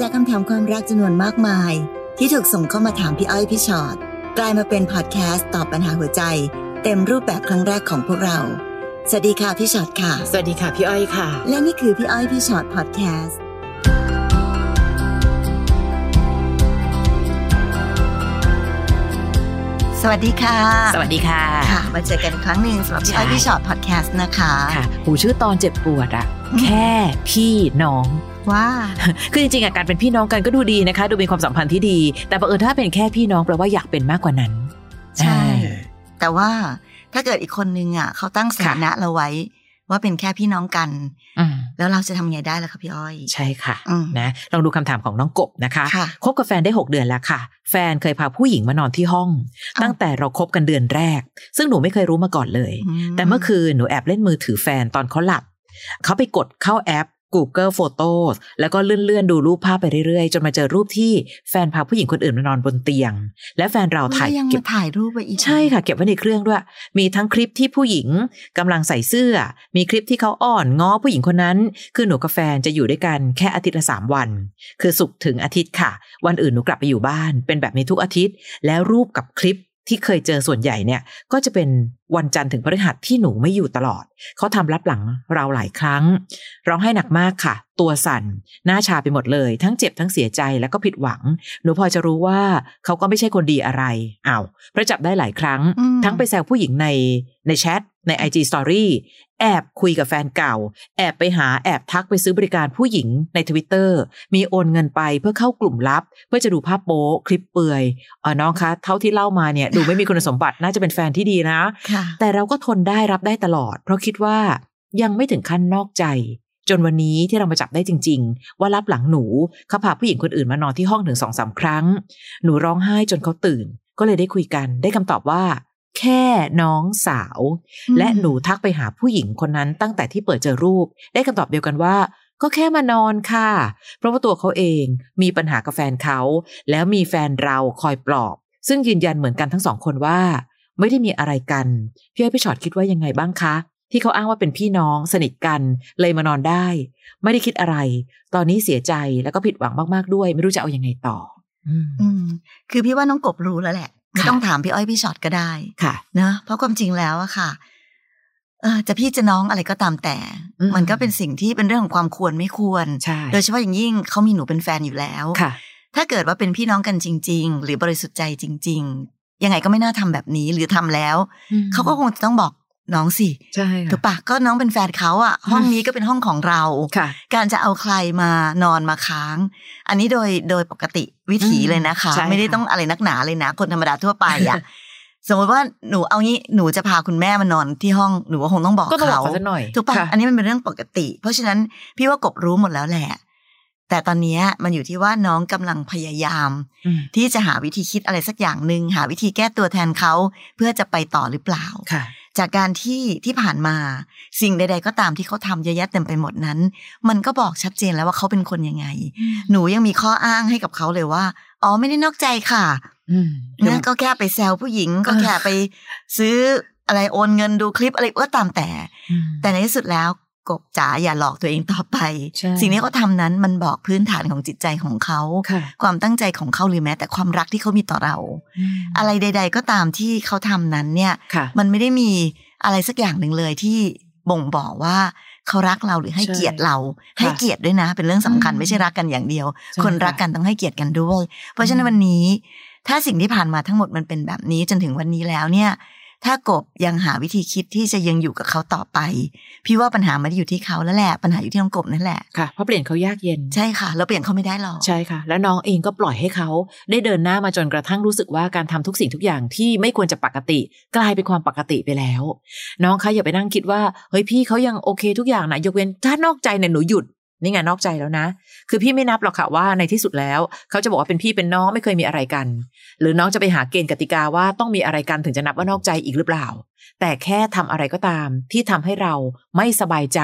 จากคำถามความรักจำนวนมากมาย ที่ถูกส่งเข้ามาถามพี่อ้อยพี่ชอ็อตกลายมาเป็นพอดแคสต์ตอบปัญหาหัวใจ เต็มรูปแบบครั้งแรกของพวกเรา สวัสดีค่ะพี่ชอ็อตค่ะ สวัสดีค่ะพี่อ้อยค่ะ และนี่คือพี่อ้อยพี่ชอ็อตพอดแคสต์สวัสดีค่ะ สวัสดีค่ะ ค่ะ มาเจอกันอีกครั้งหนึ่งสำหรับพี่อ้อยใช่พี่ชอ็อตพอดแคสต์นะคะ ค่ะหูชื่อตอนเจ็บปวดอะแค่พี่น้อง ว่าคือจริงๆอะการเป็นพี่น้องกันก็ดูดีนะคะ ดูมีความสัมพันธ์ที่ดี แต่บังเอิญถ้าเป็นแค่พี่น้องแปลว่าอยากเป็นมากกว่านั้น ใช่อ่าแต่ว่าถ้าเกิดอีกคนนึงอะเขาตั้งสถานะเราไว้ว่าเป็นแค่พี่น้องกันอืมแล้วเราจะทำไงได้ล่ะคะพี่อ้อย ใช่ค่ะอืมนะลองดูคำถามของน้องกบนะคะค่ะคบกับแฟนได้ 6 เดือนแล้วค่ะ แฟนเคยพาผู้หญิงมานอนที่ห้องอ้าวตั้งแต่เราคบกันเดือนแรก ซึ่งหนูไม่เคยรู้มาก่อนเลย แต่เมื่อคืนหนูแอบเล่นมือถือแฟนตอนเขาหลับ เขาไปกดเข้าแอป Google Photos แล้วก็เลื่อนๆดูรูปภาพไปเรื่อยๆ จนมาเจอรูปที่แฟนพาผู้หญิงคนอื่นมานอนบนเตียง และแฟนเราถ่ายแล้วยังเก็บมาถ่ายรูปไว้อีก ใช่ค่ะ เก็บไว้ในเครื่องด้วย มีทั้งคลิปที่ผู้หญิงกำลังใส่เสื้อ มีคลิปที่เขาอ่อนง้อผู้หญิงคนนั้น คือหนูกับแฟนจะอยู่ด้วยกันแค่อาทิตย์ละสามวัน คือศุกร์ถึงอาทิตย์ค่ะ วันอื่นหนูกลับไปอยู่บ้าน เป็นแบบนี้ทุกอาทิตย์ แล้วรูปกับคลิป ที่เคยเจอส่วนใหญ่เนี่ย ก็จะเป็นวันจันทร์ถึงพฤหัสที่หนูไม่อยู่ตลอด เขาทำรับหลังเราหลายครั้ง ร้องไห้หนักมากค่ะ ตัวสั่น หน้าชาไปหมดเลย ทั้งเจ็บทั้งเสียใจแล้วก็ผิดหวัง หนูพอจะรู้ว่าเขาก็ไม่ใช่คนดีอะไรอ้าวเพราะจับได้หลายครั้งอืมทั้งไปแซวผู้หญิงในในแชทใน IG Story แอบคุยกับแฟนเก่า แอบไปหาแอบทักไปซื้อบริการผู้หญิงใน Twitter มีโอนเงินไปเพื่อเข้ากลุ่มลับ เพื่อจะดูภาพโป๊คลิปเปลือยเออน้องคะ เท่าที่เล่ามาเนี่ย ดูไม่มีคุณสมบัติน่าจะเป็นแฟนที่ดีนะค่ะแต่เราก็ทนได้รับได้ตลอด เพราะคิดว่ายังไม่ถึงขั้นนอกใจ จนวันนี้ที่เรามาจับได้จริง ๆ ว่ารับหลังหนูเขาพาผู้หญิงคนอื่นมานอนที่ห้องถึงสองสามครั้ง หนูร้องไห้จนเขาตื่น ก็เลยได้คุยกันได้คำตอบว่า แค่น้องสาวอืมและหนูทักไปหาผู้หญิงคนนั้นตั้งแต่ที่เปิดเจอรูป ได้คำตอบเดียวกันว่าก็แค่มานอนค่ะ เพราะว่าตัวเขาเองมีปัญหากับแฟนเขา แล้วมีแฟนเราคอยปลอบ ซึ่งยืนยันเหมือนกันทั้งสองคนว่า ไม่ได้มีอะไรกัน พี่อ้อยพี่ชอตคิดว่ายังไงบ้างคะ ที่เขาอ้างว่าเป็นพี่น้องสนิทกัน เลยมานอนได้ ไม่ได้คิดอะไร ตอนนี้เสียใจแล้วก็ผิดหวังมากๆด้วย ไม่รู้จะเอายังไงต่ออืมอืมคือพี่ว่าน้องกบรู้แล้วแหละไม่ค่ะต้องถามพี่อ้อยพี่ชอ็อตก็ได้ค่ะเนอะเพราะความจริงแล้วอะค่ะเออจะพี่จะน้องอะไรก็ตามแต่อืมมันก็เป็นสิ่งที่เป็นเรื่องของความควรไม่ควรใช่โดยเฉพาะอย่างยิ่งเขามีหนูเป็นแฟนอยู่แล้วค่ะ ถ้าเกิดว่าเป็นพี่น้องกันจริง ๆ หรือบริสุทธิ์ใจจริง ๆ ยังไงก็ไม่น่าทำแบบนี้หรือทำแล้ว เขาก็คงจะต้องบอก น้องสิใช่ถูกปะก็น้องเป็นแฟนเขาอะห้องนี้ก็เป็นห้องของเราค่ะการจะเอาใครมานอนมาค้าง อันนี้โดยโดยปกติวิถีอืมเลยนะคะใช่ค่ะไม่ได้ต้องอะไรนักหนาเลยนะ คนธรรมดาทั่วไปอะสมมติว่าหนูเอางี้หนูจะพาคุณแม่มานอนที่ห้องหนูก็คงต้องบอกก็ต้องบอกเขาเขาสักหน่อยถูกปะค่ะอันนี้มันเป็นเรื่องปกติ เพราะฉะนั้นพี่ว่ากบรู้หมดแล้วแหละ แต่ตอนเนี้ยมันอยู่ที่ว่าน้องกำลังพยายามอืมที่จะหาวิธีคิดอะไรสักอย่างหนึ่งหาวิธีแก้ตัวแทนเขาเพื่อจะไปต่อหรือเปล่าค่ะ จากการที่ที่ผ่านมาสิ่งใด ๆ ก็ตามที่เขาทำเยอะแยะเต็มไปหมดนั้น มันก็บอกชัดเจนแล้วว่าเขาเป็นคนยังไง หนูยังมีข้ออ้างให้กับเขาเลยว่า อ๋อไม่ได้นอกใจค่ะอืมนะก็แค่ไปแซวผู้หญิงก็เออแค่ไปซื้ออะไรโอนเงินดูคลิปอะไรก็ตามแต่อืมแต่ในที่สุดแล้ว กบจ๋าอย่าหลอกตัวเองต่อไปใช่สิ่งที่เขาทำนั้นมันบอกพื้นฐานของจิตใจของเขาค่ะความตั้งใจของเขาหรือแม้ แต่ความรักที่เขามีต่อเรา อะไรใด ๆ ก็ตามที่เขาทำนั้นเนี่ยค่ะมันไม่ได้มีอะไรสักอย่างหนึ่งเลยที่บ่งบอกว่าเขารักเราหรือให้ใช่เกียรติเราค่ะให้เกียรติด้วยนะ เป็นเรื่องสำคัญอืมไม่ใช่รักกันอย่างเดียวใช่คนรักค่ะกันต้องให้เกียรติกันด้วย เพราะฉะนั้นอืมวันนี้ ถ้าสิ่งที่ผ่านมาทั้งหมดมันเป็นแบบนี้จนถึงวันนี้แล้วเนี่ย ถ้ากบยังหาวิธีคิดที่จะยังอยู่กับเขาต่อไป พี่ว่าปัญหาไม่ได้อยู่ที่เขาแล้วแหละปัญหาอยู่ที่น้องกบนั่นแหละค่ะเพราะเปลี่ยนเขายากเย็นใช่ค่ะเราเปลี่ยนเขาไม่ได้หรอกใช่ค่ะ แล้วน้องเองก็ปล่อยให้เขาได้เดินหน้ามาจนกระทั่งรู้สึกว่าการทำทุกสิ่งทุกอย่างที่ไม่ควรจะปกติ กลายเป็นความปกติไปแล้ว น้องคะอย่าไปนั่งคิดว่าเฮ้ยพี่เขายังโอเคทุกอย่างนะยกเว้นถ้านอกใจเนี่ยหนูหยุด นี่ไงนอกใจแล้วนะ คือพี่ไม่นับหรอกค่ะว่าในที่สุดแล้ว เขาจะบอกว่าเป็นพี่เป็นน้องไม่เคยมีอะไรกัน หรือน้องจะไปหาเกณฑ์กติกาว่าต้องมีอะไรกันถึงจะนับว่านอกใจอีกหรือเปล่า แต่แค่ทำอะไรก็ตาม ที่ทำให้เราไม่สบายใจ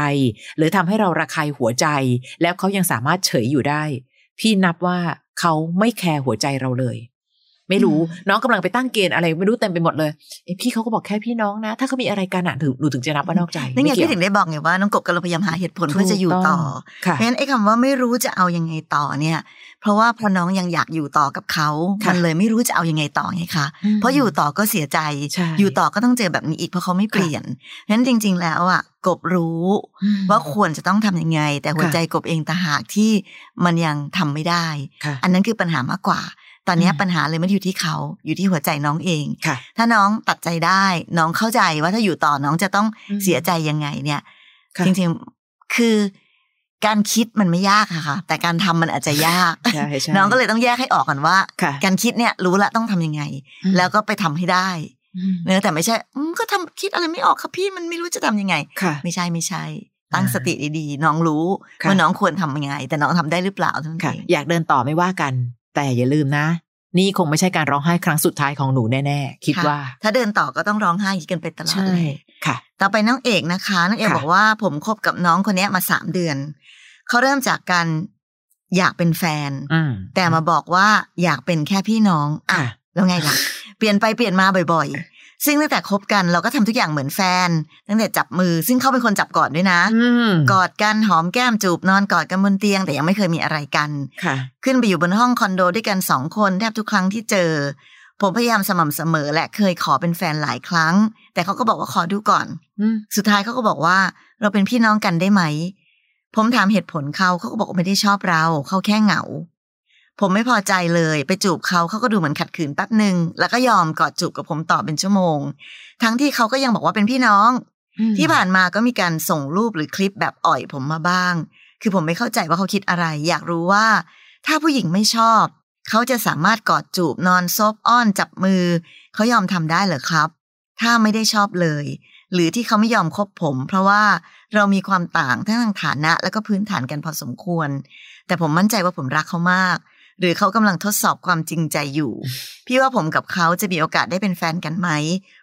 หรือทำให้เราระคายหัวใจ แล้วเขายังสามารถเฉยอยู่ได้ พี่นับว่าเขาไม่แคร์หัวใจเราเลย ไม่รู้อืมน้องกำลังไปตั้งเกณฑ์อะไรไม่รู้เต็มไปหมดเลยเอ้พี่เขาก็บอกแค่พี่น้องนะ ถ้าเขามีอะไรกันอะถึงหนูถึงจะนับว่านอกใจนั่นไงม่เกี่พี่ยวถึงได้บอกไงว่าน้องกบกำลังพยายามหาเหตุผลเพื่อจะอยู่ต่อค่ะเพราะฉะนั้นไอ้คำว่าไม่รู้จะเอายังไงต่อเนี่ย เพราะว่าพอน้องยังอยากอยู่ต่อกับเขาค่ะมันเลยไม่รู้จะเอายังไงต่อไงคะมเพราะอยู่ต่อก็เสียใจใช่อยู่ต่อก็ต้องเจอแบบนี้อีกเพราะเขาไม่เปลี่ยนเพราะฉะนั้นจริง ๆ แล้วอะกบรู้อืมว่าควรจะต้องทำยังไง แต่หัวค่ะใจกบเองต่างหากที่มันยังทำไม่ได้ค่ะอันนั้นคือปัญหามากกว่า ตอนเนี้ยอืมปัญหาเลยไม่ได้อยู่ที่เขาอยู่ที่หัวใจน้องเองค่ะ ถ้าน้องตัดใจได้น้องเข้าใจว่าถ้าอยู่ต่อน้องจะต้องอืมเสียใจยังไงเนี่ยค่ะจริงๆคือการคิดมันไม่ยากอะค่ะ แต่การทำมันอาจจะยากใช่ใช่น้องก็เลยต้องแยกให้ออกก่อนว่าค่ะการคิดเนี่ยรู้ละต้องทำยังไงอืมแล้วก็ไปทำให้ได้อืมเนื้อะแต่ไม่ใช่อืมก็ทำคิดอะไรไม่ออกค่ะพี่มันไม่รู้จะทำยังไงค่ะไม่ใช่ไม่ใช่ตั้งอ่าสติดีๆ น้องรู้ค่ะว่าน้องควรทำยังไง แต่น้องทำได้หรือเปล่าเท่านั้นค่ะเองอยากเดินต่อไม่ว่ากัน แต่อย่าลืมนะ นี่คงไม่ใช่การร้องไห้ครั้งสุดท้ายของหนูแน่ๆ คิดะว่า ถ้าเดินต่อก็ต้องร้องไห้อย่างนี้กันไปตลอดใช่เลยค่ะ ต่อไปน้องเอกนะคะน้องเอกค่ะบอกว่าผมคบกับน้องคนเนี้ยมาสามเดือนเขาเริ่มจากการอยากเป็นแฟนอืมแต่มาบอกว่าอยากเป็นแค่พี่น้องอะค่ะแล้วไงล่ะ เปลี่ยนไปเปลี่ยนมาบ่อยๆ ซึ่งตั้งแต่คบกันเราก็ทำทุกอย่างเหมือนแฟน ตั้งแต่จับมือซึ่งเขาเป็นคนจับก่อนด้วยนะอืมกอดกันหอมแก้มจูบนอนกอดกันบนเตียง แต่ยังไม่เคยมีอะไรกันค่ะ ขึ้นไปอยู่บนห้องคอนโดด้วยกันสองคนแทบทุกครั้งที่เจอ ผมพยายามสม่ำเสมอและเคยขอเป็นแฟนหลายครั้ง แต่เขาก็บอกว่าขอดูก่อนอืมสุดท้ายเขาก็บอกว่า เราเป็นพี่น้องกันได้ไหม ผมถามเหตุผลเขาเขาก็บอกว่าไม่ได้ชอบเราเขาแค่เหงา ผมไม่พอใจเลย ไปจูบเขาเขาก็ดูเหมือนขัดขืนแป๊บหนึ่งแล้วก็ยอมกอดจูบกับผมต่อเป็นชั่วโมง ทั้งที่เขาก็ยังบอกว่าเป็นพี่น้อง ที่ผ่านมาก็มีการส่งรูปหรือคลิปแบบอ่อยผมมาบ้าง คือผมไม่เข้าใจว่าเขาคิดอะไร อยากรู้ว่า ถ้าผู้หญิงไม่ชอบ เขาจะสามารถกอดจูบนอนซบอ้อนจับมือ เขายอมทำได้เหรอครับ ถ้าไม่ได้ชอบเลย หรือที่เขาไม่ยอมคบผม เพราะว่าเรามีความต่างทั้งทางฐานะ และก็พื้นฐานกันพอสมควร แต่ผมมั่นใจว่าผมรักเขามาก หรือเขากำลังทดสอบความจริงใจอยู่ พี่ว่าผมกับเขาจะมีโอกาสได้เป็นแฟนกันไหม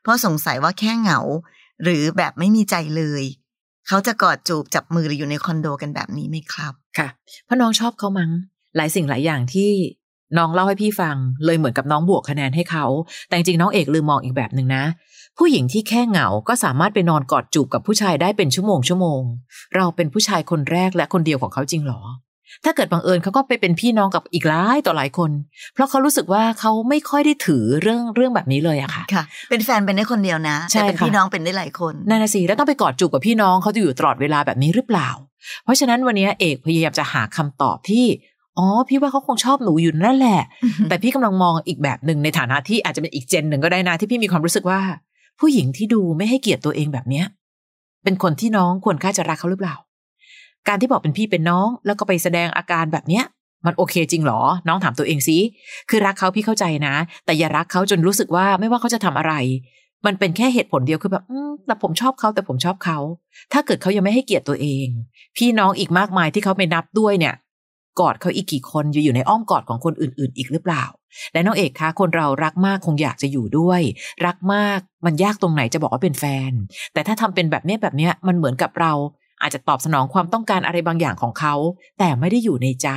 เพราะสงสัยว่าแค่เหงา หรือแบบไม่มีใจเลย เขาจะกอดจูบจับมือหรืออยู่ในคอนโดกันแบบนี้ไหมครับ ค่ะ เพราะน้องชอบเขามั้ง หลายสิ่งหลายอย่างที่น้องเล่าให้พี่ฟัง เลยเหมือนกับน้องบวกคะแนนให้เขา แต่จริงๆน้องเอกลืมมองอีกแบบหนึ่งนะ ผู้หญิงที่แค่เหงาก็สามารถไปนอนกอดจูบกับผู้ชายได้เป็นชั่วโมงชั่วโมง เราเป็นผู้ชายคนแรกและคนเดียวของเขาจริงเหรอ ถ้าเกิดบังเอิญเขาก็ไปเป็นพี่น้องกับอีกหลายต่อหลายคน เพราะเขารู้สึกว่าเขาไม่ค่อยได้ถือเรื่องเรื่องแบบนี้เลยอะค่ะค่ะ เป็นแฟนเป็นได้คนเดียวนะใช่แต่เป็นค่ะพี่น้องเป็นได้หลายคนนั่นนะสิแล้วต้องไปกอดจูบกับพี่น้องเขาจะอยู่ตลอดเวลาแบบนี้หรือเปล่า เพราะฉะนั้นวันนี้เอกพยายามจะหาคำตอบที่อ๋อพี่ว่าเขาคงชอบหนูอยู่นั่นแหละ แต่พี่กำลังมองอีกแบบหนึ่งในฐานะที่อาจจะเป็นอีกเจนหนึ่งก็ได้นะที่พี่มีความรู้สึกว่า ผู้หญิงที่ดูไม่ให้เกียรติตัวเองแบบเนี้ยเป็นคนที่น้องควรค่าจะรักเขาหรือเปล่า การที่บอกเป็นพี่เป็นน้อง แล้วก็ไปแสดงอาการแบบเนี้ย มันโอเคจริงเหรอ น้องถามตัวเองสิคือรักเขาพี่เข้าใจนะ แต่อย่ารักเขาจนรู้สึกว่าไม่ว่าเขาจะทำอะไร มันเป็นแค่เหตุผลเดียวคือแบบแต่ผมชอบเขาแต่ผมชอบเขา ถ้าเกิดเขายังไม่ให้เกียรติตัวเอง พี่น้องอีกมากมายที่เขาไม่นับด้วยเนี่ยกอดเขาอีกกี่คนอยู่อยู่ในอ้อมกอดของคนอื่น ๆ อีกหรือเปล่า และน้องเอกคะคนเรารักมากคงอยากจะอยู่ด้วย รักมากมันยากตรงไหนจะบอกว่าเป็นแฟน แต่ถ้าทำเป็นแบบเนี้ยแบบเนี้ยมันเหมือนกับเรา อาจจะตอบสนองความต้องการอะไรบางอย่างของเขา แต่ไม่ได้อยู่ในใจ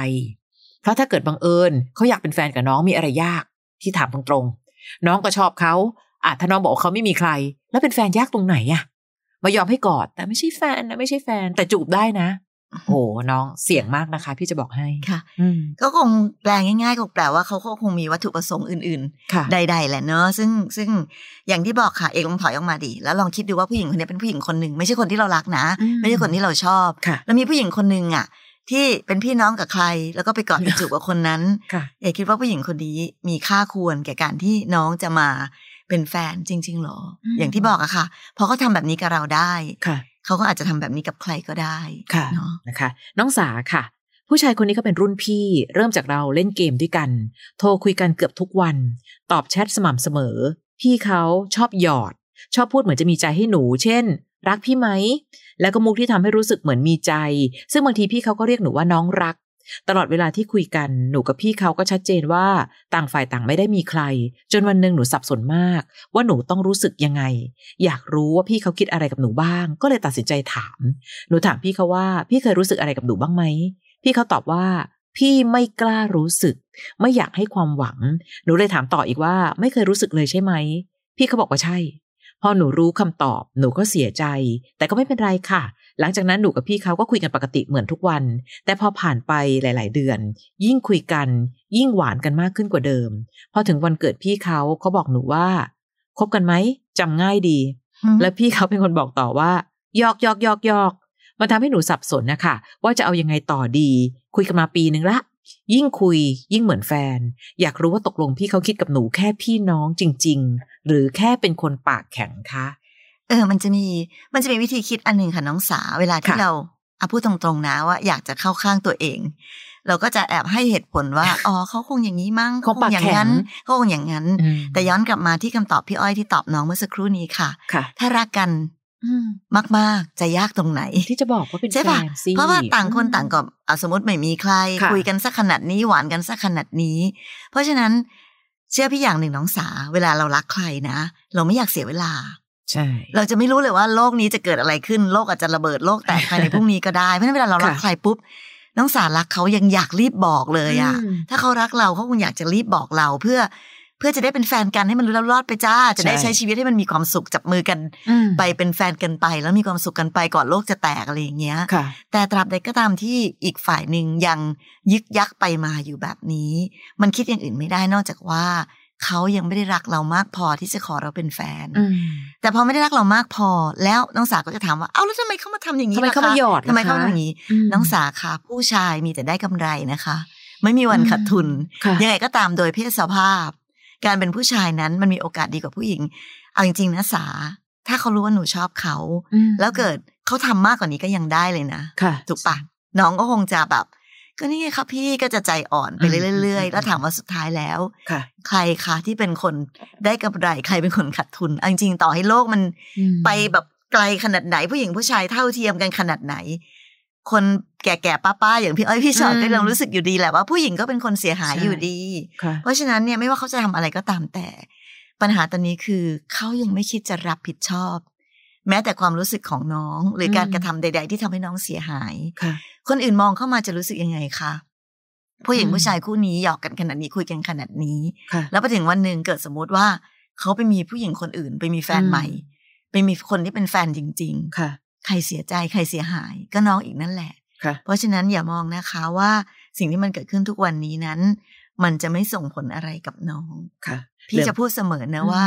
เพราะถ้าเกิดบังเอิญเขาอยากเป็นแฟนกับน้องมีอะไรยาก ที่ถามตรงๆ น้องก็ชอบเขาอาจถ้าน้องบอกเขาไม่มีใคร แล้วเป็นแฟนยากตรงไหนอะมายอมให้กอดแต่ไม่ใช่แฟนนะไม่ใช่แฟนแต่จูบได้นะ โอ้น้องเสี่ยงมากนะคะ พี่จะบอกให้ค่ะอืมก็คงแปลง่ายๆก็แปลว่าเขาก็คงมีวัตถุประสงค์อื่นค่ะๆใด ๆ แหละเนอะซึ่งซึ่งอย่างที่บอกค่ะเอกลองถอยออกมาดิแล้วลองคิดดูว่าผู้หญิงคนนี้เป็นผู้หญิงคนหนึ่งไม่ใช่คนที่เรารักนะอืมไม่ใช่คนที่เราชอบค่ะแล้วมีผู้หญิงคนหนึ่งอะ ที่เป็นพี่น้องกับใคร แล้วก็ไปกอดไปจูบกับคนนั้นค่ะเอกคิดว่าผู้หญิงคนนี้มีค่าควรแก่การที่น้องจะมาเป็นแฟนจริงๆหรออืมอย่างที่บอกอะค่ะพอเขาทำแบบนี้กับเราได้ค่ะ เขาก็อาจจะทำแบบนี้กับใครก็ได้ค่ะเนาะนะคะ น้องสาค่ะ ผู้ชายคนนี้ก็เป็นรุ่นพี่ เริ่มจากเราเล่นเกมด้วยกัน โทรคุยกันเกือบทุกวัน ตอบแชทสม่ำเสมอ พี่เขาชอบหยอด ชอบพูดเหมือนจะมีใจให้หนู เช่น รักพี่ไหม แล้วก็มุกที่ทำให้รู้สึกเหมือนมีใจ ซึ่งบางทีพี่เขาก็เรียกหนูว่าน้องรัก ตลอดเวลาที่คุยกันหนูกับพี่เขาก็ชัดเจนว่าต่างฝ่ายต่างไม่ได้มีใคร จนวันหนึ่งหนูสับสนมาก ว่าหนูต้องรู้สึกยังไง อยากรู้ว่าพี่เขาคิดอะไรกับหนูบ้าง ก็เลยตัดสินใจถาม หนูถามพี่เขาว่า พี่เคยรู้สึกอะไรกับหนูบ้างไหมพี่เขาตอบว่า พี่ไม่กล้ารู้สึก ไม่อยากให้ความหวัง หนูเลยถามต่ออีกว่า ไม่เคยรู้สึกเลยใช่ไหม พี่เขาบอกว่าใช่ พอหนูรู้คำตอบหนูก็เสียใจ แต่ก็ไม่เป็นไรค่ะ หลังจากนั้นหนูกับพี่เขาก็คุยกันปกติเหมือนทุกวัน แต่พอผ่านไปหลาย ๆ เดือน ยิ่งคุยกัน ยิ่งหวานกันมากขึ้นกว่าเดิม พอถึงวันเกิดพี่เขาเขาบอกหนูว่าคบกันไหมจำง่ายดี และพี่เขาเป็นคนบอกต่อว่ายอกยอกยอกยอกมันทำให้หนูสับสนนะคะว่าจะเอายังไงต่อดี คุยกันมาปีนึงละ ยิ่งคุยยิ่งเหมือนแฟน อยากรู้ว่าตกลงพี่เขาคิดกับหนูแค่พี่น้องจริง ๆ หรือแค่เป็นคนปากแข็งคะเออ มันจะมีมันจะมีวิธีคิดอันหนึ่งค่ะน้องสาเวลาที่ค่ะเราเอาพูดตรงๆนะว่าอยากจะเข้าข้างตัวเอง เราก็จะแอบให้เหตุผลว่าอ๋อเขาคงอย่างนี้มั้งเขาปากอย่างแข็งนั้นเขาคงอย่างนั้นอืมแต่ย้อนกลับมาที่คำตอบพี่อ้อยที่ตอบน้องเมื่อสักครู่นี้ค่ะค่ะถ้ารักกัน มากๆ จะยากตรงไหน ที่จะบอกว่าเป็นใช่แฟปะนสิเพราะว่าต่างคนต่างกับอะสมมติไม่มีใครค่ะคุยกันสักขนาดนี้หวานกันสักขนาดนี้ เพราะฉะนั้นเชื่อพี่อย่างหนึ่งน้องสา เวลาเรารักใครนะ เราไม่อยากเสียเวลา ใช่ เราจะไม่รู้เลยว่าโลกนี้จะเกิดอะไรขึ้น โลกอาจจะระเบิดโลกแตกภายในพรุ่งนี้ก็ได้ เพราะฉะนั้นเวลาเรารักค่ะใครปุ๊บน้องสารักเขายังอยากรีบบอกเลยอะอืมถ้าเขารักเราเขาคงอยากจะรีบบอกเราเพื่อเพื่อจะได้เป็นแฟนกันให้มันรู้แล้วรอดไปจ้า จะได้ใช่ใช้ชีวิตให้มันมีความสุขจับมือกันอืมไปเป็นแฟนกันไป แล้วมีความสุขกันไปก่อนโลกจะแตกอะไรอย่างเงี้ยค่ะแต่ตราบใดก็ตามที่อีกฝ่ายหนึ่งยังยึกยักไปมาอยู่แบบนี้ มันคิดอย่างอื่นไม่ได้นอกจากว่าเขายังไม่ได้รักเรามากพอที่จะขอเราเป็นแฟนอืมแต่พอไม่ได้รักเรามากพอ แล้วน้องสาก็จะถามว่า เอ้าแล้วทำไมเขามาทำอย่างนี้ทำไมล่ะเขาคะมาหยอดล่ะทำไมเขาคะทำอย่างนี้มน้องสาค่ะผู้ชายมีแต่ได้กำไรนะคะ ไม่มีวันขาดทุนค่ะยังไงก็ตามโดยเพศสภาพ การเป็นผู้ชายนั้นมันมีโอกาสดีกว่าผู้หญิง เอาจริงๆนะสา ถ้าเขารู้ว่าหนูชอบเขาอืมแล้วเกิดเขาทำมากกว่านี้ก็ยังได้เลยนะค่ะถูกปะน้องก็คงจะแบบ ก็นี่ไงครับพี่ก็จะใจอ่อนไปอืมเรื่อยอืมๆแล้วถามว่าสุดท้ายแล้วค่ะใครคะที่เป็นคนได้กำไรใครเป็นคนขาดทุนเอาจริงๆต่อให้โลกมันอืมไปแบบไกลขนาดไหนผู้หญิงผู้ชายเท่าเทียมกันขนาดไหน คนแก่ๆป้าๆอย่างพี่อ้อยพี่ชอตอืมก็ยังรู้สึกอยู่ดีแหละว่าผู้หญิงก็เป็นคนเสียหายใช่อยู่ดีค่ะเพราะฉะนั้นเนี่ยไม่ว่าเขาจะทำอะไรก็ตามแต่ ปัญหาตอนนี้คือเขายังไม่คิดจะรับผิดชอบ แม้แต่ความรู้สึกของน้อง หรือการอืมกระทำใด ๆ ที่ทำให้น้องเสียหายค่ะคนอื่นมองเข้ามาจะรู้สึกยังไงคะผู้หญิงอืมผู้ชายคู่นี้หยอกกันขนาดนี้คุยกันขนาดนี้ค่ะแล้วไปถึงวันหนึ่งเกิดสมมุติว่าเขาไปมีผู้หญิงคนอื่น ไปมีแฟนอืมใหม่ ไปมีคนที่เป็นแฟนจริงค่ะๆ ใครเสียใจใครเสียหายก็น้องอีกนั่นแหละค่ะเพราะฉะนั้นอย่ามองนะคะว่าสิ่งที่มันเกิดขึ้นทุกวันนี้นั้น มันจะไม่ส่งผลอะไรกับน้องค่ะ พี่จะพูดเสมอนะอืมว่า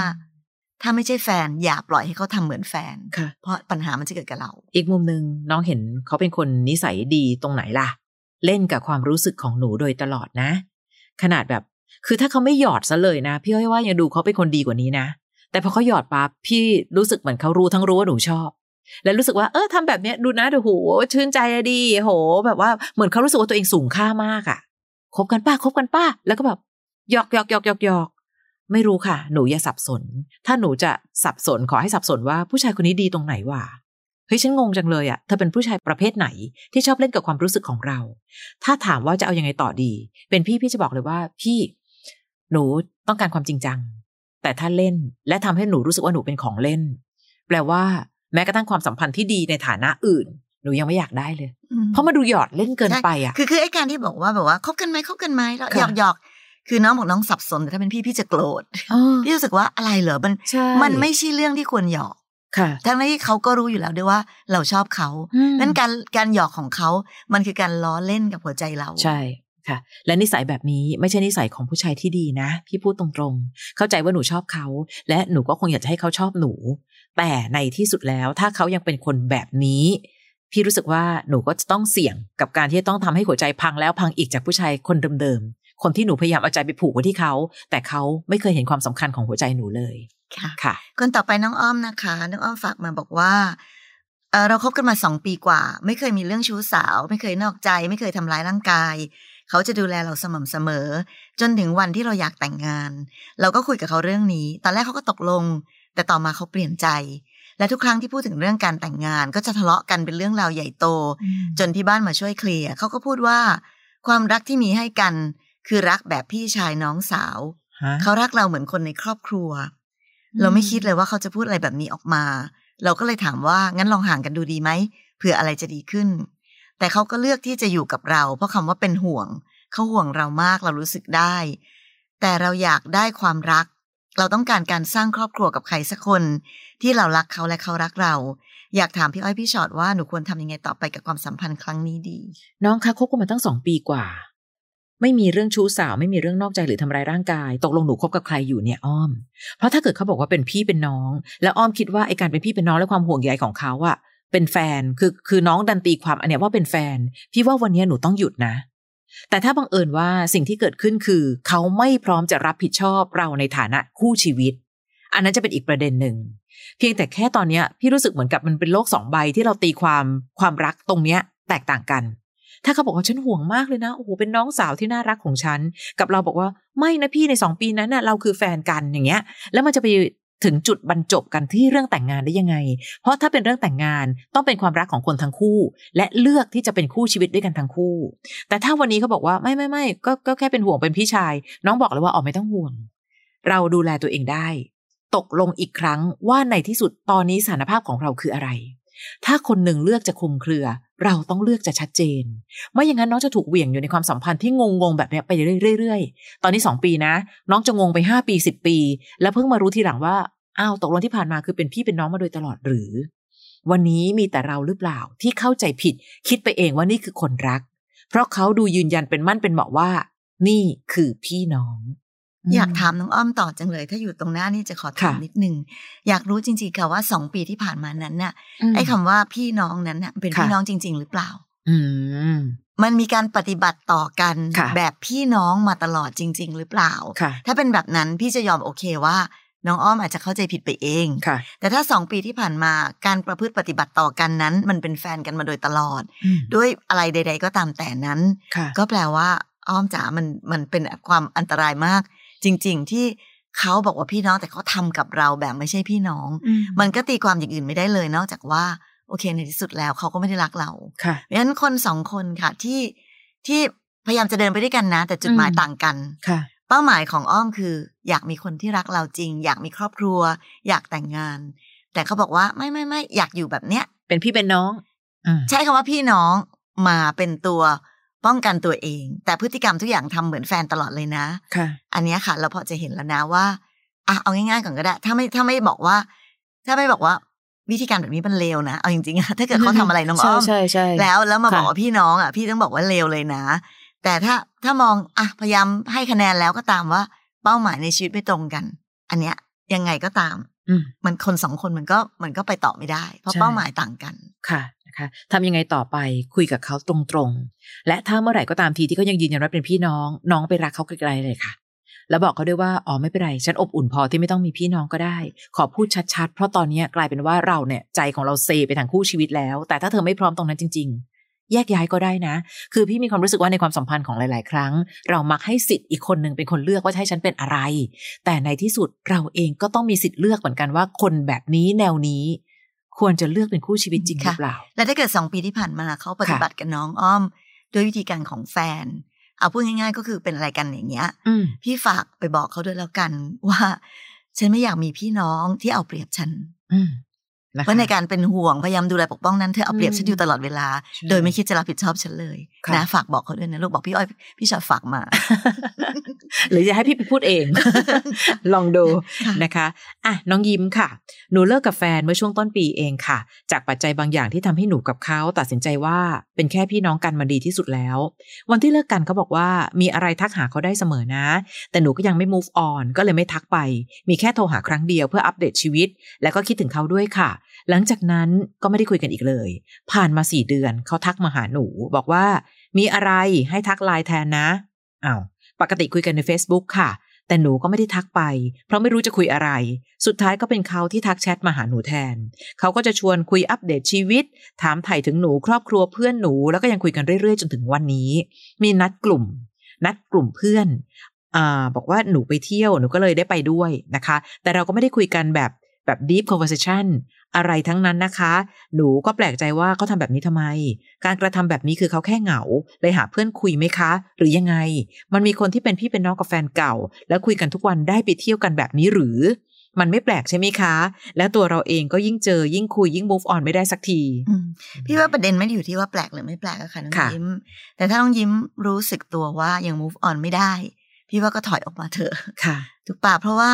ถ้าไม่ใช่แฟนอย่าปล่อยให้เขาทำเหมือนแฟนค่ะเพราะปัญหามันจะเกิดกับเรา อีกมุมหนึ่งน้องเห็นเขาเป็นคนนิสัยดีตรงไหนล่ะ เล่นกับความรู้สึกของหนูโดยตลอดนะ ขนาดแบบ คือถ้าเขาไม่หยอดซะเลยนะ พี่อ้อยว่ายังดูเขาเป็นคนดีกว่านี้นะแต่พอเขาหยอดปั๊บพี่รู้สึกเหมือนเขารู้ทั้งรู้ว่าหนูชอบ และรู้สึกว่าเออทำแบบเนี้ยดูนะดูโหชื่นใจอะดีโห แบบว่าเหมือนเขารู้สึกว่าตัวเองสูงค่ามากอะคบกันป้าคบกันป้า แล้วก็แบบหยอกหยอกหยอกหยอกหยอกไม่รู้ค่ะ หนูอย่าสับสน ถ้าหนูจะสับสนขอให้สับสนว่าผู้ชายคนนี้ดีตรงไหนวะเฮ้ยฉันงงจังเลยอะเธอเป็นผู้ชายประเภทไหน ที่ชอบเล่นกับความรู้สึกของเรา ถ้าถามว่าจะเอายังไงต่อดี เป็นพี่พี่จะบอกเลยว่า พี่ หนูต้องการความจริงจัง แต่ถ้าเล่นและทำให้หนูรู้สึกว่าหนูเป็นของเล่น แปลว่า แม้กระทั่งความสัมพันธ์ที่ดีในฐานะอื่น หนูยังไม่อยากได้เลยอืมเพราะมาดูหยอดเล่นเกินไปอะคือคือไอ้การที่บอกว่าแบบว่าคบกันไหมคบกันไหมแล้วหยค่ะอกหยอกคือน้องบอกน้องสับสนแต่ถ้าเป็นพี่พี่จะโกรธเออพี่รู้สึกว่าอะไรเหรอมันใช่มันไม่ใช่เรื่องที่ควรหยอกค่ะทั้งที่เขาก็รู้อยู่แล้วด้วยว่าเราชอบเขาอืมนั้นการการหยอกของเขา มันคือการล้อเล่นกับหัวใจเรา ใช่ ค่ะ และนิสัยแบบนี้ไม่ใช่นิสัยของผู้ชายที่ดีนะ พี่พูดตรงๆ เข้าใจว่าหนูชอบเขา และหนูก็คงอยากจะให้เขาชอบหนู แต่ในที่สุดแล้วถ้าเขายังเป็นคนแบบนี้ พี่รู้สึกว่าหนูก็จะต้องเสี่ยงกับการที่จะต้องทำให้หัวใจพังแล้วพังอีกจากผู้ชายคนเดิมๆ คนที่หนูพยายามเอาใจไปผูกไว้ที่เขา แต่เขาไม่เคยเห็นความสำคัญของหัวใจหนูเลยค่ะค่ะ คนต่อไปน้องอ้อมนะคะ น้องอ้อมฝากมาบอกว่าเอ่อเราคบกันมาสองปีกว่า ไม่เคยมีเรื่องชู้สาว ไม่เคยนอกใจ ไม่เคยทำร้ายร่างกาย เขาจะดูแลเราสม่ำเสมอ จนถึงวันที่เราอยากแต่งงาน เราก็คุยกับเขาเรื่องนี้ ตอนแรกเขาก็ตกลง แต่ต่อมาเขาเปลี่ยนใจ และทุกครั้งที่พูดถึงเรื่องการแต่งงาน ก็จะทะเลาะกันเป็นเรื่องราวใหญ่โต จนที่บ้านมาช่วยเคลียร์เขาก็พูดว่า ความรักที่มีให้กัน คือรักแบบพี่ชายน้องสาวฮะเขารักเราเหมือนคนในครอบครัว เราไม่คิดเลยว่าเขาจะพูดอะไรแบบนี้ออกมา เราก็เลยถามว่างั้นลองห่างกันดูดีไหมเผื่ออะไรจะดีขึ้น แต่เขาก็เลือกที่จะอยู่กับเรา เพราะคำว่าเป็นห่วง เขาห่วงเรามากเรารู้สึกได้ แต่เราอยากได้ความรัก เราต้องการการสร้างครอบครัวกับใครสักคน ที่เรารักเขาและเขารักเรา อยากถามพี่อ้อยพี่ชอดว่าหนูควรทำยังไงต่อไปกับความสัมพันธ์ครั้งนี้ดี น้องคะคบกันมาตั้งสองปีกว่า ไม่มีเรื่องชู้สาวไม่มีเรื่องนอกใจหรือทำร้ายร่างกาย ตกลงหนูคบกับใครอยู่เนี่ยอ้อม เพราะถ้าเกิดเขาบอกว่าเป็นพี่เป็นน้อง แล้วอ้อมคิดว่าไอการเป็นพี่เป็นน้องและความห่วงใยของเขาอะ เป็นแฟนคือคือน้องดันตีความอันเนี้ยว่าเป็นแฟน พี่ว่าวันนี้หนูต้องหยุดนะ แต่ถ้าบังเอิญว่าสิ่งที่เกิดขึ้นคือ เขาไม่พร้อมจะรับผิดชอบเราในฐานะคู่ชีวิต อันนั้นจะเป็นอีกประเด็นหนึ่ง เพียงแต่แค่ตอนเนี้ยพี่รู้สึกเหมือนกับมันเป็นโลกสองใบที่เราตีความความรักตรงเนี้ยแตกต่างกัน ถ้าเขาบอกว่าฉันห่วงมากเลยนะโอ้โหเป็นน้องสาวที่น่ารักของฉัน กับเราบอกว่าไม่นะพี่ในสองปีนั้นน่ะเราคือแฟนกันอย่างเงี้ย แล้วมันจะไป ถึงจุดบรรจบกันที่เรื่องแต่งงานได้ยังไง เพราะถ้าเป็นเรื่องแต่งงานต้องเป็นความรักของคนทั้งคู่ และเลือกที่จะเป็นคู่ชีวิตด้วยกันทั้งคู่ แต่ถ้าวันนี้เขาบอกว่าไม่ไม่ไม่ก็ก็แค่เป็นห่วงเป็นพี่ชาย น้องบอกเลยว่าอ๋อไม่ต้องห่วง เราดูแลตัวเองได้ ตกลงอีกครั้งว่าในที่สุดตอนนี้สถานภาพของเราคืออะไร ถ้าคนหนึ่งเลือกจะคุมเครือ เราต้องเลือกจะชัดเจน ไม่อย่างนั้นน้องจะถูกเหวี่ยงอยู่ในความสัมพันธ์ที่งงๆแบบนี้ไปเรื่อยๆ ตอนนี้สองปีนะ น้องจะงงไปห้าปีสิบปี แล้วเพิ่งมารู้ทีหลังว่าอ้าวตกลงที่ผ่านมาคือเป็นพี่เป็นน้องมาโดยตลอดหรือ วันนี้มีแต่เราหรือเปล่าที่เข้าใจผิด คิดไปเองว่านี่คือคนรัก เพราะเขาดูยืนยันเป็นมั่นเป็นเหมาะว่า นี่คือพี่น้อง อยากถามน้องอ้อมต่อจังเลย ถ้าอยู่ตรงหน้านี่จะขอถามค่ะนิดนึง อยากรู้จริงๆค่ะว่าสองปีที่ผ่านมานั้นน่ะมไอ้คำว่าพี่น้องนั้นน่ะเป็นค่ะพี่น้องจริง ๆ หรือเปล่า อืมมันมีการปฏิบัติต่อกันค่ะแบบพี่น้องมาตลอดจริง ๆ หรือเปล่าค่ะถ้าเป็นแบบนั้นพี่จะยอมโอเคว่าน้องอ้อมอาจจะเข้าใจผิดไปเองค่ะแต่ถ้าสองปีที่ผ่านมาการประพฤติปฏิบัติต่อกันนั้น มันเป็นแฟนกันมาโดยตลอดอืมด้วยอะไรใด ๆ ก็ตามแต่นั้นค่ะก็แปลว่าอ้อมจ๋ามันมันเป็นความอันตรายมาก จริง ๆ ที่เขาบอกว่าพี่น้องแต่เขาทำกับเราแบบไม่ใช่พี่น้องอืมันก็ตีความอย่างอื่นไม่ได้เลยนอกจากว่า โอเคในที่สุดแล้วเขาก็ไม่ได้รักเราค่ะเพราะฉะนั้นคนสองคนค่ะที่ที่พยายามจะเดินไปด้วยกันนะ แต่จุดหมายอืมต่างกันค่ะ เป้าหมายของอ้อมคือ อยากมีคนที่รักเราจริง อยากมีครอบครัว อยากแต่งงาน แต่เขาบอกว่าไม่ไม่ไม่อยากอยู่แบบเนี้ย เป็นพี่เป็นน้องอืมใช้คำว่าพี่น้องมาเป็นตัว ป้องกันตัวเอง แต่พฤติกรรมทุกอย่างทำเหมือนแฟนตลอดเลยนะค่ะ อันเนี้ยค่ะ เราพอจะเห็นแล้วนะว่าอะเอาง่ายๆก่อนก็ได้ ถ้าไม่ถ้าไม่บอกว่า ถ้าไม่บอกว่าวิธีการแบบนี้มันเลวนะ เอาจริงๆอะถ้าเกิดเขาทำอะไรน้องอ้อมใช่ใช่แล้วแล้วมาค่ะบอกว่าพี่น้องอะ พี่ต้องบอกว่าเลวเลยนะ แต่ถ้าถ้ามองอะพยายามให้คะแนนแล้วก็ตามว่าเป้าหมายในชีวิตไม่ตรงกัน อันเนี้ยยังไงก็ตามอืมมันคนสองคนมันก็มันก็ไปต่อไม่ได้ เพราะใช่เป้าหมายต่างกันค่ะ นะคะทำยังไงต่อไปคุยกับเขาตรงๆ และถ้าเมื่อไหร่ก็ตามทีที่เขายังยืนยันว่าเป็นพี่น้อง น้องไปรักเขาไกลๆเลยค่ะ แล้วบอกเขาด้วยว่าอ๋อไม่เป็นไรฉันอบอุ่นพอที่ไม่ต้องมีพี่น้องก็ได้ ขอพูดชัดๆ เพราะตอนนี้กลายเป็นว่าเราเนี่ยใจของเราเซไปทางคู่ชีวิตแล้ว แต่ถ้าเธอไม่พร้อมตรงนั้นจริง ๆแยกย้ายก็ได้นะ คือพี่มีความรู้สึกว่าในความสัมพันธ์ของหลาย ๆ ครั้ง เรามักให้สิทธิ์อีกคนหนึ่งเป็นคนเลือกว่าจะให้ฉันเป็นอะไร แต่ในที่สุดเราเองก็ต้องมีสิทธิ์เลือกเหมือนกันว่าคนแบบนี้แนวนี้ ควรจะเลือกเป็นคู่ชีวิตจริงหรือเปล่า และถ้าเกิดสองปีที่ผ่านมาเขาปฏิบัติกับน้องอ้อม ด้วยวิธีการของแฟน เอาพูดง่ายๆ ก็คือเป็นอะไรกันอย่างเงี้ยอืมพี่ฝากไปบอกเขาด้วยแล้วกันว่า ฉันไม่อยากมีพี่น้องที่เอาเปรียบฉันอืมนะคะ เพราะในการเป็นห่วงพยายามดูแลปกป้องนั้นเธอเอาเปรียบอืมฉันอยู่ตลอดเวลาใช่โดยไม่คิดจะรับผิดชอบฉันเลยค่ะนะฝากบอกเขาด้วยนะลูกบอกพี่อ้อยพี่ชอดฝากมา หรือจะให้พี่ไปพูดเอง ลองดูค่ะนะคะอะน้องยิ้มค่ะ หนูเลิกกับแฟนเมื่อช่วงต้นปีเองค่ะ จากปัจจัยบางอย่างที่ทำให้หนูกับเขาตัดสินใจว่าเป็นแค่พี่น้องกันมาดีที่สุดแล้ว วันที่เลิกกันเขาบอกว่ามีอะไรทักหาเขาได้เสมอนะ แต่หนูก็ยังไม่ move on ก็เลยไม่ทักไป มีแค่โทรหาครั้งเดียวเพื่ออัปเดตชีวิต แล้วก็คิดถึงเขาด้วยค่ะหลังจากนั้นก็ไม่ได้คุยกันอีกเลย ผ่านมาสี่เดือนเขาทักมาหาหนู บอกว่า มีอะไรให้ทักไลน์แทนนะอ้าวปกติคุยกันใน Facebook ค่ะ แต่หนูก็ไม่ได้ทักไป เพราะไม่รู้จะคุยอะไร สุดท้ายก็เป็นเขาที่ทักแชทมาหาหนูแทน เขาก็จะชวนคุยอัปเดตชีวิต ถามไถ่ถึงหนูครอบครัวเพื่อนหนูแล้วก็ยังคุยกันเรื่อยๆ จนถึงวันนี้ มีนัดกลุ่ม นัดกลุ่มเพื่อนอบอกว่าหนูไปเที่ยวหนูก็เลยได้ไปด้วยนะคะ แต่เราก็ไม่ได้คุยกันแบบ แบบ deep conversation อะไรทั้งนั้นนะคะ หนูก็แปลกใจว่าเขาทำแบบนี้ทำไม การกระทำแบบนี้คือเขาแค่เหงา เลยหาเพื่อนคุยไหมคะ หรือยังไง มันมีคนที่เป็นพี่เป็นน้องกับแฟนเก่า แล้วคุยกันทุกวันได้ไปเที่ยวกันแบบนี้หรือ มันไม่แปลกใช่ไหมคะ แล้วตัวเราเองก็ยิ่งเจอยิ่งคุยยิ่ง move on ไม่ได้สักทีอืมพี่ว่าประเด็นไม่ได้อยู่ที่ว่าแปลกหรือไม่แปลกอะค่ะน้องค่ะยิ้ม แต่ถ้าน้องยิ้มรู้สึกตัวว่ายัง move on ไม่ได้ พี่ว่าก็ถอยออกมาเถอะค่ะถูกปะเพราะว่า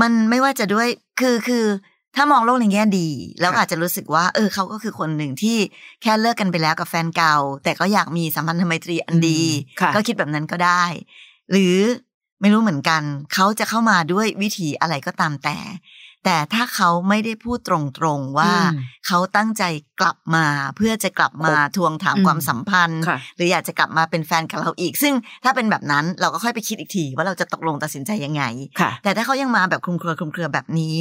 มันไม่ว่าจะด้วยคือคือถ้ามองโลกในแง่ดี แล้วค่ะอาจจะรู้สึกว่า เออเขาก็คือคนหนึ่งที่แค่เลิกกันไปแล้วกับแฟนเก่า แต่ก็อยากมีสัมพันธไมตรีอันดีค่ะก็คิดแบบนั้นก็ได้ หรือไม่รู้เหมือนกัน เขาจะเข้ามาด้วยวิธีอะไรก็ตามแต่ แต่ถ้าเขาไม่ได้พูดตรงๆว่าอืมเขาตั้งใจกลับมาเพื่อจะกลับมาทวงถามอืมความสัมพันธ์ค่ะหรืออยากจะกลับมาเป็นแฟนกับเราอีก ซึ่งถ้าเป็นแบบนั้นเราก็ค่อยไปคิดอีกทีว่าเราจะตกลงตัดสินใจยังไงค่ะแต่ถ้าเขายังมาแบบคลุมเครือคลุมเครือแบบนี้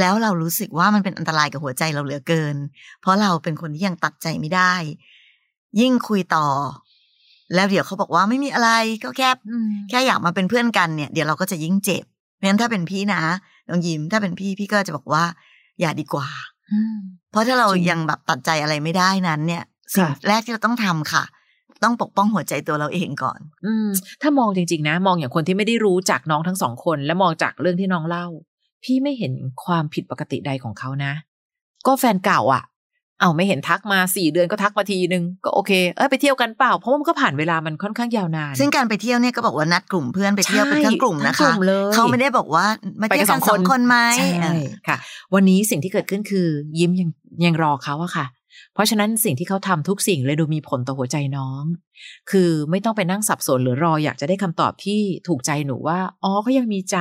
แล้วเรารู้สึกว่ามันเป็นอันตรายกับหัวใจเราเหลือเกิน เพราะเราเป็นคนที่ยังตัดใจไม่ได้ ยิ่งคุยต่อแล้วเดี๋ยวเขาบอกว่าไม่มีอะไรก็แค่แค่อยากมาเป็นเพื่อนกันเนี่ยเดี๋ยวเราก็จะยิ่งเจ็บเพราะฉะนั้นถ้าเป็นพี่นะ น้องยิ้มถ้าเป็นพี่พี่ก็จะบอกว่า อย่าดีกว่าเพราะถ้าเราจริงยังแบบตัดใจอะไรไม่ได้นั้น เนี่ยสิ่งค่ะแรกที่เราต้องทำค่ะ ต้องปกป้องหัวใจตัวเราเองก่อน อืม ถ้ามองจริง ๆ นะ มองอย่างคนที่ไม่ได้รู้จักน้องทั้งสองคน และมองจากเรื่องที่น้องเล่า พี่ไม่เห็นความผิดปกติใดของเขานะ ก็แฟนเก่าอะ เอาไม่เห็นทักมาสี่เดือนก็ทักมาทีนึงก็โอเคเอ้ยไปเที่ยวกันเปล่าเพราะว่ามันก็ผ่านเวลามันค่อนข้างยาวนาน ซึ่งการไปเที่ยวเนี่ยก็บอกว่านัดกลุ่มเพื่อนไปเที่ยวใช่เป็นทั้งกลุ่มนะทั้งกลุ่คะมเลยเขาไม่ได้บอกว่ามาไปเที่กัยนวสกัอนงสคอนงคนไหมใช่เออค่ะ วันนี้สิ่งที่เกิดขึ้นคือยิ้มยังยังรอเขาอะค่ะ เพราะฉะนั้นสิ่งที่เขาทำทุกสิ่งเลยดูมีผลต่อหัวใจน้อง คือไม่ต้องไปนั่งสับสนหรือรออยากจะได้คำตอบที่ถูกใจหนูว่าอ๋อเขายังมีใจ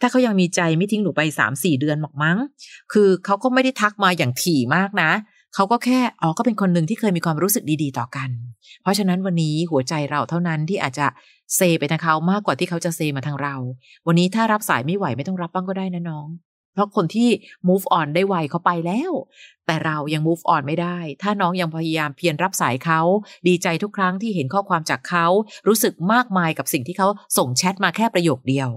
ถ้าเขายังมีใจไม่ทิ้งหนูไปสามสี่เดือนหรอกมั้ง คือเขาก็ไม่ได้ทักมาอย่างถี่มากนะ เขาก็แค่อ๋อก็เป็นคนหนึ่งที่เคยมีความรู้สึกดีๆ ต่อกัน เพราะฉะนั้นวันนี้หัวใจเราเท่านั้นที่อาจจะเซไปทางเขามากกว่าที่เขาจะเซมาทางเรา วันนี้ถ้ารับสายไม่ไหวไม่ต้องรับบ้างก็ได้นะน้อง เพราะคนที่ move on ได้ไวเขาไปแล้ว แต่เรายัง move on ไม่ได้ ถ้าน้องยังพยายามเพียรรับสายเขาดีใจทุกครั้งที่เห็นข้อความจากเขารู้สึกมากมายกับสิ่งที่เขาส่งแชทมาแค่ประโยคเดียว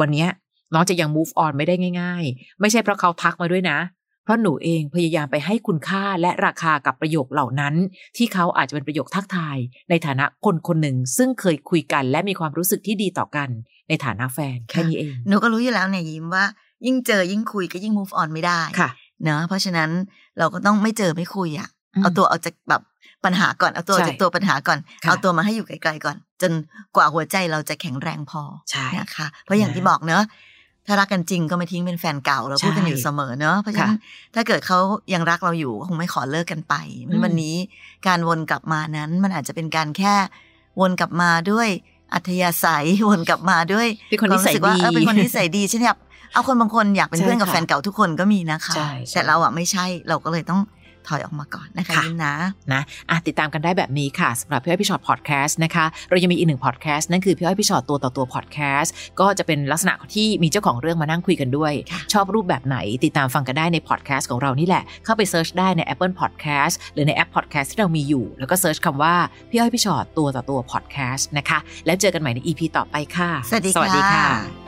วันนี้น้องจะยัง move on ไม่ได้ง่าย ๆ ไม่ใช่เพราะเขาทักมาด้วยนะ เพราะหนูเองพยายามไปให้คุณค่าและราคากับประโยคเหล่านั้น ที่เขาอาจจะเป็นประโยคทักทาย ในฐานะคนคนหนึ่งซึ่งเคยคุยกัน และมีความรู้สึกที่ดีต่อกัน ในฐานะแฟนแค่นี้เองหนูก็รู้อยู่แล้วเนี่ยยิ้มว่า ยิ่งเจอยิ่งคุยก็ยิ่ง move on ไม่ได้ค่ะเนอะเพราะฉะนั้นเราก็ต้องไม่เจอไม่คุยอะอืมเอาตัวเอาจากแบบปัญหาก่อนเอาตัวใช่จากตัวปัญหาก่อนค่ะเอาตัวมาให้อยู่ไกลๆก่อน จนกว่าหัวใจเราจะแข็งแรงพอใช่นะคะเพราะอย่างที่บอกเนอะ ถ้ารักกันจริงก็ไม่ทิ้งเป็นแฟนเก่าเราพูดกันอยู่เสมอเนอะเพราะฉะนั้นค่ะถ้าเกิดเขายังรักเราอยู่ก็คงไม่ขอเลิกกันไปอืมวันนี้การวนกลับมานั้นมันอาจจะเป็นการแค่วนกลับมาด้วยอัธยาศัยวนกลับมาด้วยเป็นคนวามนิสัยรู้สึกว่าดีเออเป็นคนนิสัยดีฉันอยากเอาคนบางคนอยากเป็นใช่เพื่อนกับค่ะแฟนเก่าทุกคนก็มีนะคะใช่ใช่แต่เราอะไม่ใช่เราก็เลยต้อง ถอยออกมาก่อนนะคะค่ะยิ้มนะนะอะติดตามกันได้แบบนี้ค่ะสำหรับพี่อ้อยพี่ฉอดพอดแคสต์นะคะเรายังมีอีกหนึ่งพอดแคสต์นั่นคือพี่อ้อยพี่ฉอดตัวต่อตัวพอดแคสต์ก็จะเป็นลักษณะที่มีเจ้าของเรื่องมานั่งคุยกันด้วยค่ะชอบรูปแบบไหนติดตามฟังกันได้ในพอดแคสต์ของเรานี่แหละ เข้าไป search ได้ใน Apple Podcast หรือในแอปพอดแคสต์ที่เรามีอยู่ แล้วก็ search คำว่าพี่อ้อยพี่ฉอดตัวต่อตัวพอดแคสต์นะคะแล้วเจอกันใหม่ใน EP ต่อไปค่ะ สวัสดีสวัสดีค่ะ